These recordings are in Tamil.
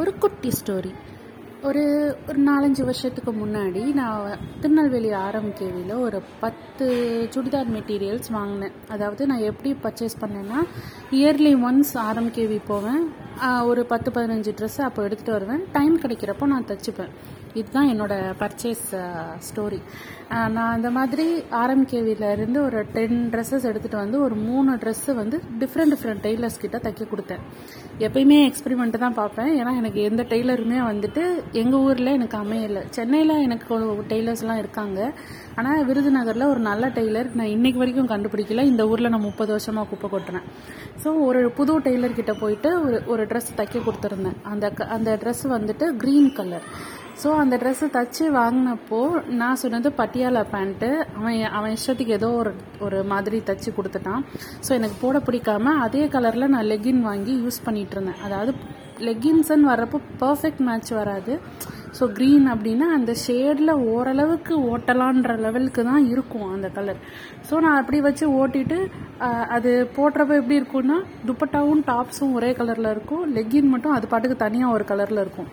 ஒரு குட்டி ஸ்டோரி ஒரு ஒரு நாலஞ்சு வருஷத்துக்கு முன்னாடி நான் திருநெல்வேலி ஆர்எம்கேவியில் ஒரு பத்து சுடிதார் மெட்டீரியல்ஸ் வாங்கினேன். அதாவது நான் எப்படி பர்ச்சேஸ் பண்ணேன்னா இயர்லி ஒன்ஸ் ஆர்எம்கேவி போவேன். ஒரு பத்து பதினஞ்சு ட்ரெஸ்ஸை அப்போ எடுத்துகிட்டு வருவேன். டைம் கிடைக்கிறப்போ நான் தைச்சிப்பேன். இதுதான் என்னோட பர்ச்சேஸ் ஸ்டோரி uh, நான் அந்த மாதிரி ஆர்எம்கேவில இருந்து ஒரு டென் ட்ரெஸ்ஸஸ் எடுத்துகிட்டு வந்து ஒரு மூணு ட்ரெஸ்ஸு வந்து டிஃப்ரெண்ட் டிஃப்ரெண்ட் டெய்லர்ஸ் கிட்ட தைக்க கொடுத்தேன். எப்பயுமே எக்ஸ்பெரிமெண்ட் தான் பார்ப்பேன். ஏன்னா எனக்கு எந்த டெய்லருமே வந்துட்டு எங்கள் ஊரில் எனக்கு அமையலை. சென்னையில் எனக்கு டெய்லர்ஸ்லாம் இருக்காங்க. ஆனால் விருதுநகரில் ஒரு நல்ல டெய்லர் நான் இன்னைக்கு வரைக்கும் கண்டுபிடிக்கல. இந்த ஊரில் நான் முப்பது வருஷமாக குப்பை கொட்டுறேன். ஸோ ஒரு புது டெய்லர் கிட்ட போயிட்டு ஒரு ஒரு ட்ரெஸ் தைக்க கொடுத்துருந்தேன். அந்த க- அந்த ட்ரெஸ் வந்துட்டு க்ரீன் கலர் ஸோ அந்த ட்ரெஸ்ஸை தச்சு வாங்கினப்போ நான் சொன்னது பட்டியாலா பேண்ட்டு அவன் அவன் இஷ்டத்துக்கு ஏதோ ஒரு ஒரு மாதிரி தச்சு கொடுத்துட்டான். ஸோ எனக்கு போட பிடிக்காம அதே கலரில் நான் லெகின் வாங்கி யூஸ் பண்ணிகிட்டு இருந்தேன். அதாவது லெகின்ஸ்ன்னு வர்றப்போ பர்ஃபெக்ட் மேட்ச் வராது. ஸோ க்ரீன் அப்படின்னா அந்த ஷேடில் ஓரளவுக்கு ஓட்டலான்ற லெவலுக்கு தான் இருக்கும் அந்த கலர் ஸோ நான் அப்படி வச்சு ஓட்டிட்டு அது போடுறப்ப எப்படி இருக்கும்னா துப்பட்டாவும் டாப்ஸும் ஒரே கலரில் இருக்கும். லெகின் மட்டும் அது பாட்டுக்கு தனியாக ஒரு கலரில் இருக்கும்.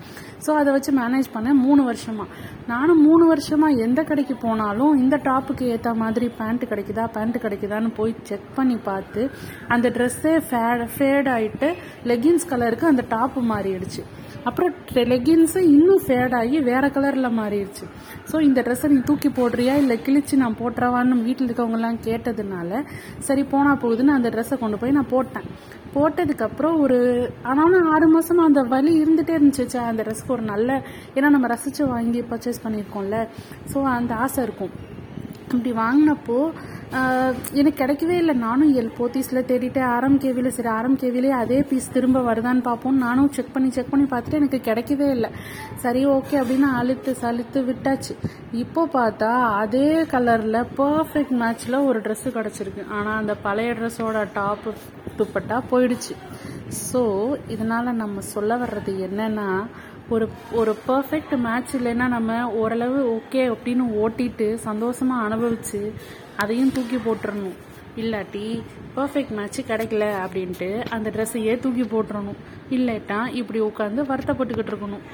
ஸோ அதை வச்சு மேனேஜ் பண்ணேன் மூணு வருஷமாக நானும் மூணு வருஷமாக எந்த கடைக்கு போனாலும் இந்த டாப்புக்கு ஏற்ற மாதிரி பேண்ட் கிடைக்குதா பேண்ட்டு கிடைக்குதான்னு போய் செக் பண்ணி பார்த்து அந்த ட்ரெஸ்ஸே ஃபேட் ஆகிட்டு லெகின்ஸ் கலருக்கு அந்த டாப்பு மாறிடுச்சு. அப்புறம் லெகின்ஸு இன்னும் ஃபேட் ஆகி வேறு கலரில் மாறிடுச்சு. ஸோ இந்த ட்ரெஸ்ஸை நீ தூக்கி போடுறியா? இல்லை கிழிச்சு நான் போட்டுறவான்னு வீட்டில் இருக்கவங்கலாம் கேட்டதுனால சரி போனால் போகுதுன்னு அந்த ட்ரெஸ்ஸை கொண்டு போய் நான் போட்டேன். போட்டதுக்கப்புறம் ஒரு ஆனாலும் ஆறு மாதமாக அந்த வலி இருந்துகிட்டே இருந்துச்சு அந்த ட்ரெஸ்க்கு ஒரு நல்ல ஏன்னா நம்ம ரசித்து வாங்கி பர்ச்சேஸ் பண்ணியிருக்கோம்ல. ஸோ அந்த ஆசை இருக்கும். அப்படி வாங்கினப்போ எனக்கு கிடைக்கவே இல்லை. நானும் எல் போத்தீஸில் தேடிட்டு ஆரம் கேவியில் சரி ஆரம் கேவிலே அதே பீஸ் திரும்ப வருதான்னு பார்ப்போம். நானும் செக் பண்ணி செக் பண்ணி பார்த்துட்டு எனக்கு கிடைக்கவே இல்லை. சரி ஓகே அப்படின்னு அழுத்து சலுத்து விட்டாச்சு. இப்போ பார்த்தா அதே கலரில் பர்ஃபெக்ட் மேட்ச்சில் ஒரு ட்ரெஸ்ஸு கிடச்சிருக்கு. ஆனால் அந்த பழைய ட்ரெஸ்ஸோட டாப்பு துப்பட்டா போயிடுச்சு. ஸோ இதனால் நம்ம சொல்ல வர்றது என்னன்னா ஒரு ஒரு பர்ஃபெக்ட் மேட்ச் இல்லைன்னா நம்ம ஓரளவு ஓகே அப்படின்னு ஓட்டிட்டு சந்தோஷமாக அனுபவித்து அதையும் தூக்கி போட்டுறணும். இல்லாட்டி பர்ஃபெக்ட் மேட்ச் கிடைக்கல அப்படின்ட்டு அந்த ட்ரெஸ்ஸையே தூக்கி போட்டுறணும். இல்லாட்டா இப்படி உட்காந்து வருத்தப்பட்டுக்கிட்டு இருக்கணும்.